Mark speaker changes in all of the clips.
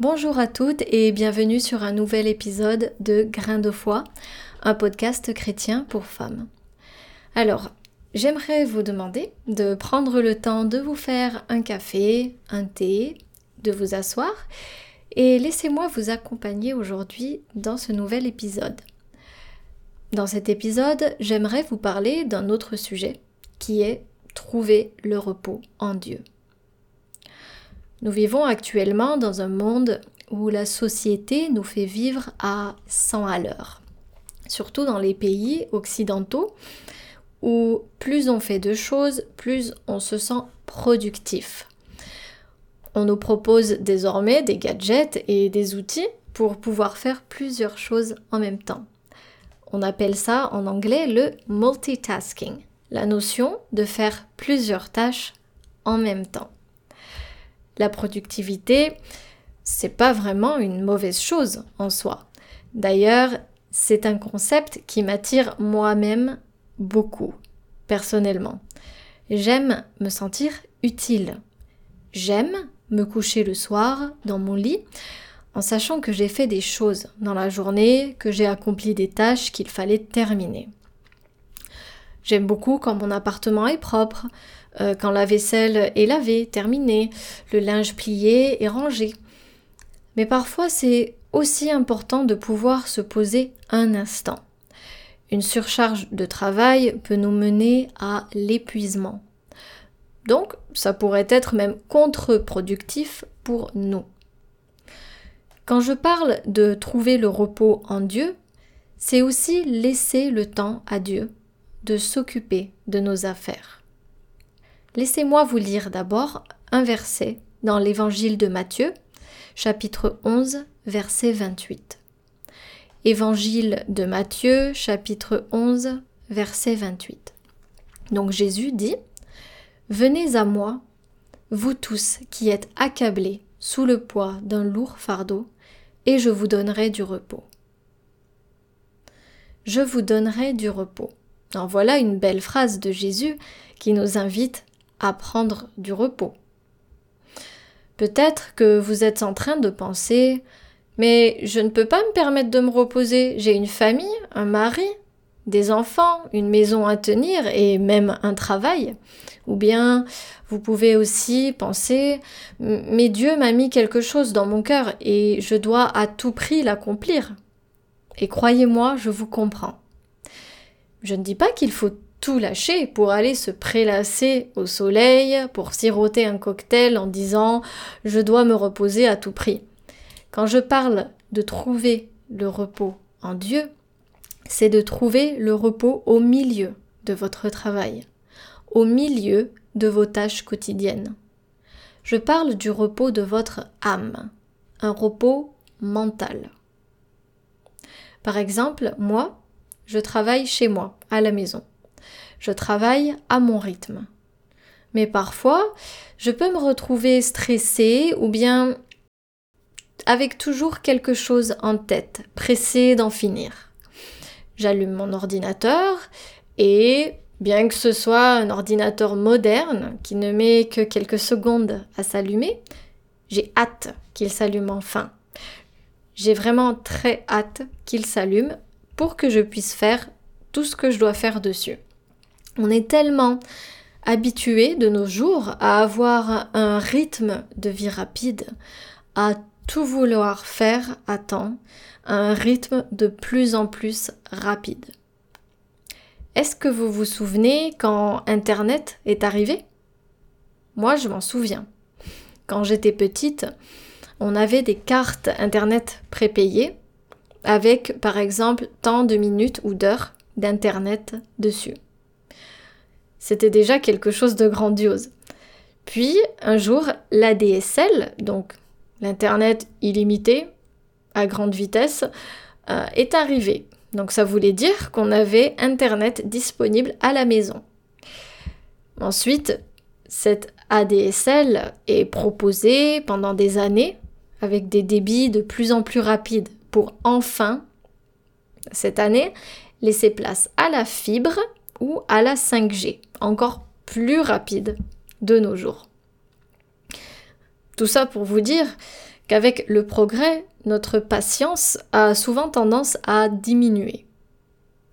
Speaker 1: Bonjour à toutes et bienvenue sur un nouvel épisode de Grain de foi, un podcast chrétien pour femmes. Alors, j'aimerais vous demander de prendre le temps de vous faire un café, un thé, de vous asseoir et laissez-moi vous accompagner aujourd'hui dans ce nouvel épisode. Dans cet épisode, j'aimerais vous parler d'un autre sujet qui est trouver le repos en Dieu. Nous vivons actuellement dans un monde où la société nous fait vivre à 100 à l'heure. Surtout dans les pays occidentaux où plus on fait de choses, plus on se sent productif. On nous propose désormais des gadgets et des outils pour pouvoir faire plusieurs choses en même temps. On appelle ça en anglais le multitasking, la notion de faire plusieurs tâches en même temps. La productivité, c'est pas vraiment une mauvaise chose en soi. D'ailleurs, c'est un concept qui m'attire moi-même beaucoup, personnellement. J'aime me sentir utile. J'aime me coucher le soir dans mon lit en sachant que j'ai fait des choses dans la journée, que j'ai accompli des tâches qu'il fallait terminer. J'aime beaucoup quand mon appartement est propre, euh, quand la vaisselle est lavée, terminée, le linge plié et rangé. Mais parfois c'est aussi important de pouvoir se poser un instant. Une surcharge de travail peut nous mener à l'épuisement. Donc ça pourrait être même contre-productif pour nous. Quand je parle de trouver le repos en Dieu, c'est aussi laisser le temps à Dieu de s'occuper de nos affaires. Laissez-moi vous lire d'abord un verset dans l'évangile de Matthieu, chapitre 11, verset 28. Évangile de Matthieu, chapitre 11, verset 28. Donc Jésus dit Venez à moi, vous tous qui êtes accablés sous le poids d'un lourd fardeau, et je vous donnerai du repos. Je vous donnerai du repos. En voilà une belle phrase de Jésus qui nous invite à prendre du repos. Peut-être que vous êtes en train de penser Mais je ne peux pas me permettre de me reposer, j'ai une famille, un mari, des enfants, une maison à tenir et même un travail. Ou bien vous pouvez aussi penser Mais Dieu m'a mis quelque chose dans mon cœur et je dois à tout prix l'accomplir. Et croyez-moi, je vous comprends. Je ne dis pas qu'il faut tout lâcher pour aller se prélasser au soleil, pour siroter un cocktail en disant je dois me reposer à tout prix. Quand je parle de trouver le repos en Dieu, c'est de trouver le repos au milieu de votre travail, au milieu de vos tâches quotidiennes. Je parle du repos de votre âme, un repos mental. Par exemple, moi, je travaille chez moi, à la maison. Je travaille à mon rythme. Mais parfois, je peux me retrouver stressée ou bien avec toujours quelque chose en tête, pressée d'en finir. J'allume mon ordinateur et bien que ce soit un ordinateur moderne qui ne met que quelques secondes à s'allumer, j'ai hâte qu'il s'allume enfin. J'ai vraiment très hâte qu'il s'allume pour que je puisse faire tout ce que je dois faire dessus. On est tellement habitué de nos jours à avoir un rythme de vie rapide, à tout vouloir faire à temps, un rythme de plus en plus rapide. Est-ce que vous vous souvenez quand Internet est arrivé? Moi, je m'en souviens. Quand j'étais petite, on avait des cartes Internet prépayées avec, par exemple, tant de minutes ou d'heures d'Internet dessus. C'était déjà quelque chose de grandiose. Puis, un jour, l'ADSL, donc l'Internet illimité à grande vitesse, euh, est arrivé. Donc ça voulait dire qu'on avait Internet disponible à la maison. Ensuite, cette ADSL est proposée pendant des années avec des débits de plus en plus rapides pour enfin, cette année, laisser place à la fibre ou à la 5G, encore plus rapide de nos jours. Tout ça pour vous dire qu'avec le progrès, notre patience a souvent tendance à diminuer.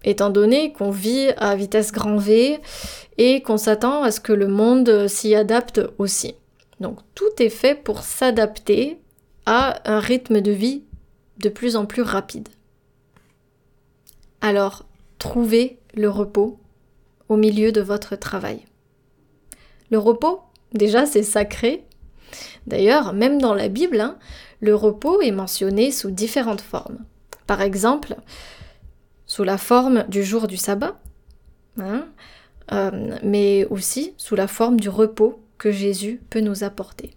Speaker 1: Étant donné qu'on vit à vitesse grand V et qu'on s'attend à ce que le monde s'y adapte aussi. Donc tout est fait pour s'adapter à un rythme de vie de plus en plus rapide. Alors, trouvez le repos au milieu de votre travail. Le repos, déjà, c'est sacré. D'ailleurs, même dans la Bible, hein, le repos est mentionné sous différentes formes. Par exemple, sous la forme du jour du sabbat, hein, euh, mais aussi sous la forme du repos que Jésus peut nous apporter.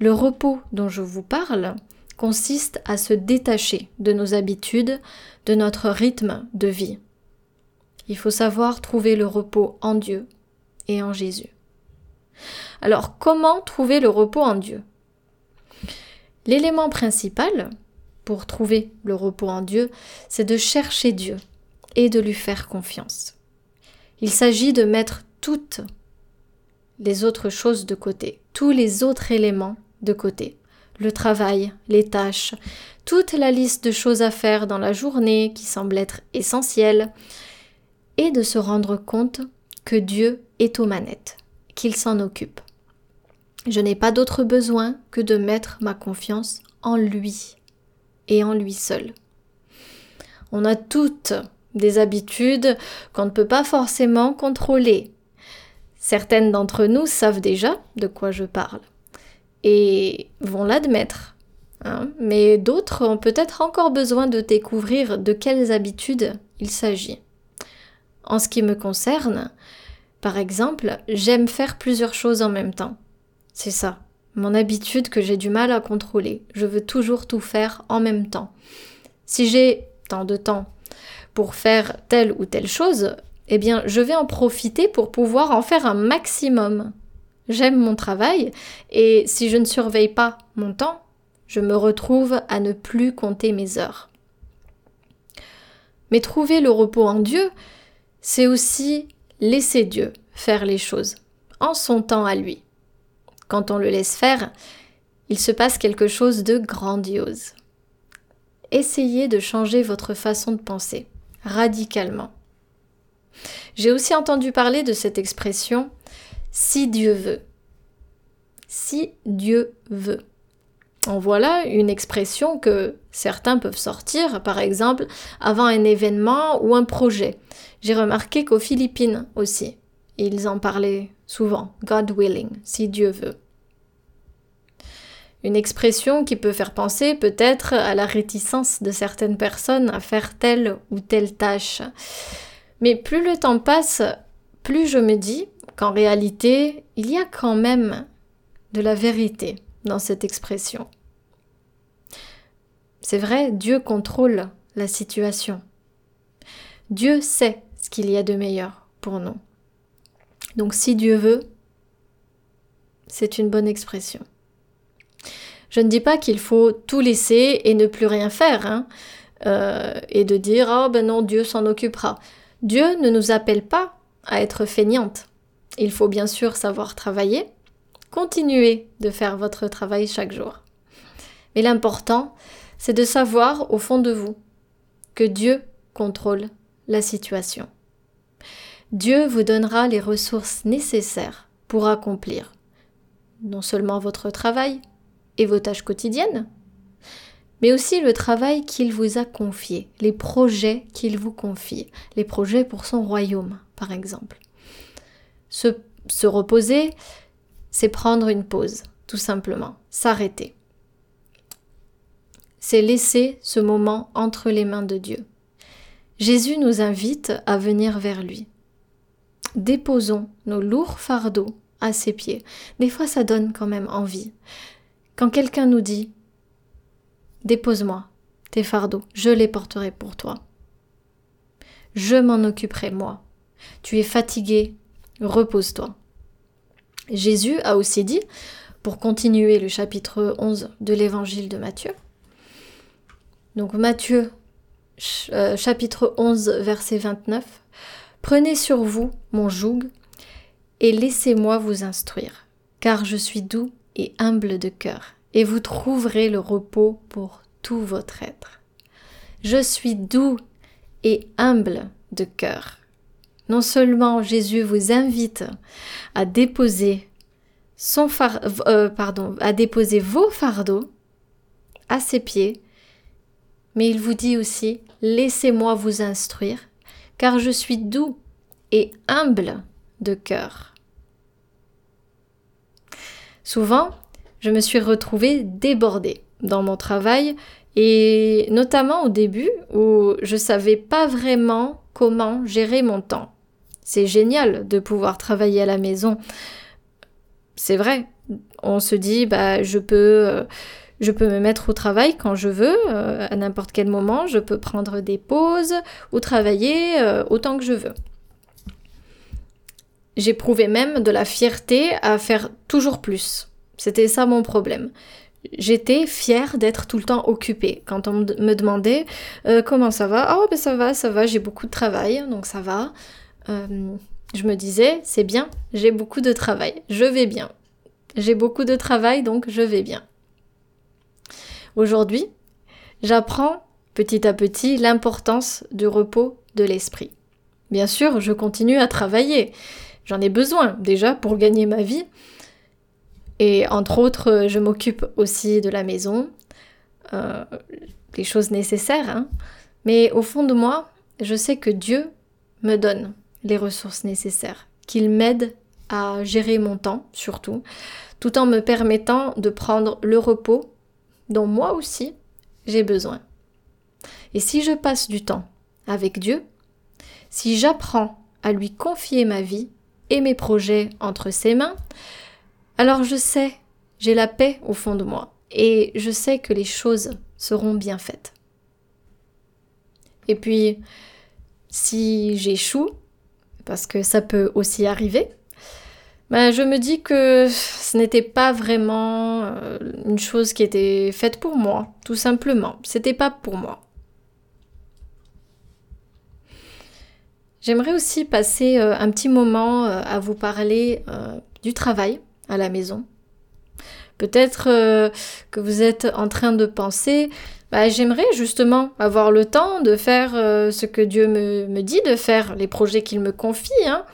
Speaker 1: Le repos dont je vous parle consiste à se détacher de nos habitudes, de notre rythme de vie. Il faut savoir trouver le repos en Dieu et en Jésus. Alors comment trouver le repos en Dieu? L'élément principal pour trouver le repos en Dieu, c'est de chercher Dieu et de lui faire confiance. Il s'agit de mettre toutes les autres choses de côté, tous les autres éléments de côté le travail, les tâches, toute la liste de choses à faire dans la journée qui semble être essentielle, et de se rendre compte que Dieu est aux manettes, qu'il s'en occupe. Je n'ai pas d'autre besoin que de mettre ma confiance en lui et en lui seul. On a toutes des habitudes qu'on ne peut pas forcément contrôler. Certaines d'entre nous savent déjà de quoi je parle et vont l'admettre. Hein. Mais d'autres ont peut-être encore besoin de découvrir de quelles habitudes il s'agit. En ce qui me concerne, par exemple, j'aime faire plusieurs choses en même temps. C'est ça, mon habitude que j'ai du mal à contrôler. Je veux toujours tout faire en même temps. Si j'ai tant de temps pour faire telle ou telle chose, eh bien, je vais en profiter pour pouvoir en faire un maximum. J'aime mon travail et si je ne surveille pas mon temps, je me retrouve à ne plus compter mes heures. Mais trouver le repos en Dieu, c'est aussi laisser Dieu faire les choses, en son temps à lui. Quand on le laisse faire, il se passe quelque chose de grandiose. Essayez de changer votre façon de penser, radicalement. J'ai aussi entendu parler de cette expression si Dieu veut. Si Dieu veut. En voilà une expression que certains peuvent sortir, par exemple, avant un événement ou un projet. J'ai remarqué qu'aux Philippines aussi, ils en parlaient souvent. God willing, si Dieu veut. Une expression qui peut faire penser peut-être à la réticence de certaines personnes à faire telle ou telle tâche. Mais plus le temps passe, plus je me dis qu'en réalité, il y a quand même de la vérité dans cette expression. C'est vrai, Dieu contrôle la situation. Dieu sait ce qu'il y a de meilleur pour nous. Donc si Dieu veut, c'est une bonne expression. Je ne dis pas qu'il faut tout laisser et ne plus rien faire, hein, euh, et de dire oh ben non, Dieu s'en occupera. Dieu ne nous appelle pas à être feignante. Il faut bien sûr savoir travailler, continuer de faire votre travail chaque jour. Mais l'important, c'est de savoir au fond de vous que Dieu contrôle la situation. Dieu vous donnera les ressources nécessaires pour accomplir non seulement votre travail et vos tâches quotidiennes, mais aussi le travail qu'il vous a confié, les projets qu'il vous confie, les projets pour son royaume, par exemple. Se, se reposer, c'est prendre une pause, tout simplement, s'arrêter. C'est laisser ce moment entre les mains de Dieu. Jésus nous invite à venir vers lui. Déposons nos lourds fardeaux à ses pieds. Des fois, ça donne quand même envie. Quand quelqu'un nous dit Dépose-moi tes fardeaux, je les porterai pour toi. Je m'en occuperai moi. Tu es fatigué, repose-toi. Jésus a aussi dit, pour continuer le chapitre 11 de l'évangile de Matthieu, donc Matthieu euh, chapitre 11 verset 29, Prenez sur vous mon joug et laissez-moi vous instruire, car je suis doux et humble de cœur, et vous trouverez le repos pour tout votre être. Je suis doux et humble de cœur. Non seulement Jésus vous invite à déposer euh, à déposer vos fardeaux à ses pieds, mais il vous dit aussi laissez-moi vous instruire, car je suis doux et humble de cœur. Souvent, je me suis retrouvée débordée dans mon travail et notamment au début où je savais pas vraiment comment gérer mon temps. C'est génial de pouvoir travailler à la maison. C'est vrai. On se dit bah je peux euh, je peux me mettre au travail quand je veux, euh, à n'importe quel moment, je peux prendre des pauses ou travailler euh, autant que je veux. J'éprouvais même de la fierté à faire toujours plus. C'était ça mon problème. J'étais fière d'être tout le temps occupée. Quand on me demandait euh, comment ça va, oh ben ça va, ça va, j'ai beaucoup de travail, donc ça va. je me disais, c'est bien, j'ai beaucoup de travail, je vais bien. J'ai beaucoup de travail, donc je vais bien. Aujourd'hui, j'apprends petit à petit l'importance du repos de l'esprit. Bien sûr, je continue à travailler. J'en ai besoin déjà pour gagner ma vie. Et entre autres, je m'occupe aussi de la maison, euh, les choses nécessaires. Hein. Mais au fond de moi, je sais que Dieu me donne les ressources nécessaires, qu'il m'aide à gérer mon temps surtout, tout en me permettant de prendre le repos dont moi aussi j'ai besoin. Et si je passe du temps avec Dieu, si j'apprends à lui confier ma vie et mes projets entre ses mains, alors je sais, j'ai la paix au fond de moi et je sais que les choses seront bien faites. Et puis, si j'échoue, parce que ça peut aussi arriver, ben, je me dis que ce n'était pas vraiment euh, une chose qui était faite pour moi, tout simplement. C'était pas pour moi. J'aimerais aussi passer euh, un petit moment euh, à vous parler du travail à la maison. Peut-être que vous êtes en train de penser, bah, j'aimerais justement avoir le temps de faire ce que Dieu me, me, dit de faire, les projets qu'il me confie. Hein.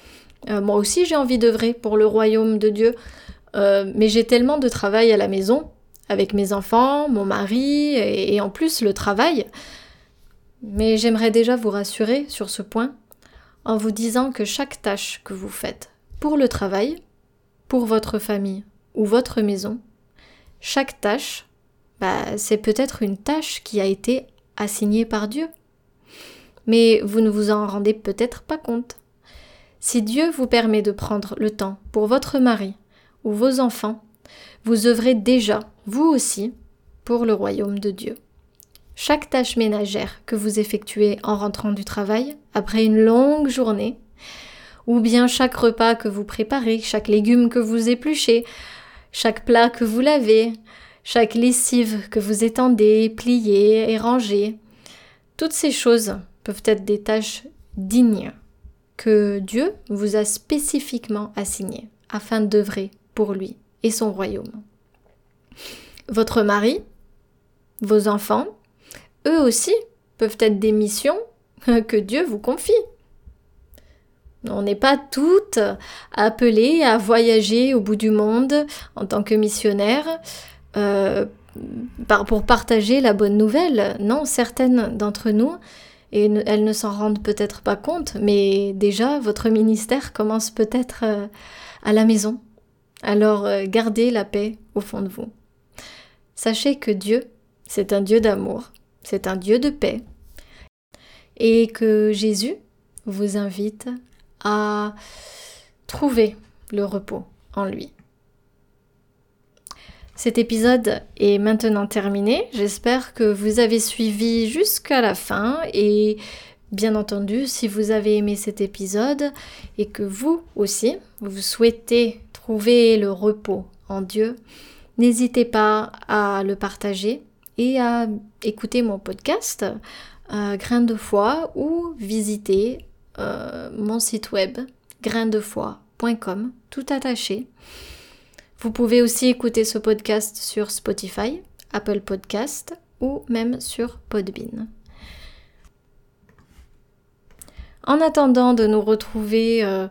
Speaker 1: Euh, moi aussi, j'ai envie d'œuvrer pour le royaume de Dieu, euh, mais j'ai tellement de travail à la maison, avec mes enfants, mon mari, et, en plus le travail. Mais j'aimerais déjà vous rassurer sur ce point en vous disant que chaque tâche que vous faites pour le travail, pour votre famille ou votre maison, chaque tâche, bah, c'est peut-être une tâche qui a été assignée par Dieu. Mais vous ne vous en rendez peut-être pas compte. Si Dieu vous permet de prendre le temps pour votre mari ou vos enfants, vous œuvrez déjà, vous aussi, pour le royaume de Dieu. Chaque tâche ménagère que vous effectuez en rentrant du travail, après une longue journée, ou bien chaque repas que vous préparez, chaque légume que vous épluchez, chaque plat que vous lavez, chaque lessive que vous étendez, pliez et rangez, toutes ces choses peuvent être des tâches dignes que Dieu vous a spécifiquement assigné afin d'œuvrer pour lui et son royaume. Votre mari, vos enfants, eux aussi peuvent être des missions que Dieu vous confie. On n'est pas toutes appelées à voyager au bout du monde en tant que missionnaires euh, pour partager la bonne nouvelle. Non, certaines d'entre nous et elles ne s'en rendent peut-être pas compte, mais déjà votre ministère commence peut-être euh, à la maison. Alors euh, gardez la paix au fond de vous. Sachez que Dieu, c'est un Dieu d'amour, c'est un Dieu de paix, et que Jésus vous invite à trouver le repos en lui. Cet épisode est maintenant terminé. J'espère que vous avez suivi jusqu'à la fin et bien entendu, si vous avez aimé cet épisode et que vous aussi, vous souhaitez trouver le repos en Dieu, n'hésitez pas à le partager et à écouter mon podcast euh, Grain de foi ou visiter euh, mon site web graindefoi.com tout attaché Vous pouvez aussi écouter ce podcast sur Spotify, Apple Podcast ou même sur Podbean. En attendant de nous retrouver euh,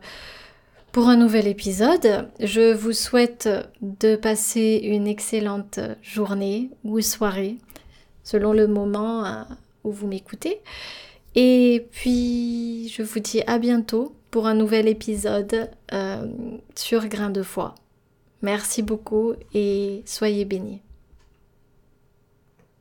Speaker 1: pour un nouvel épisode, je vous souhaite de passer une excellente journée ou soirée, selon le moment euh, où vous m'écoutez. Et puis, je vous dis à bientôt pour un nouvel épisode euh, sur Grain de foi. Merci beaucoup et soyez bénis.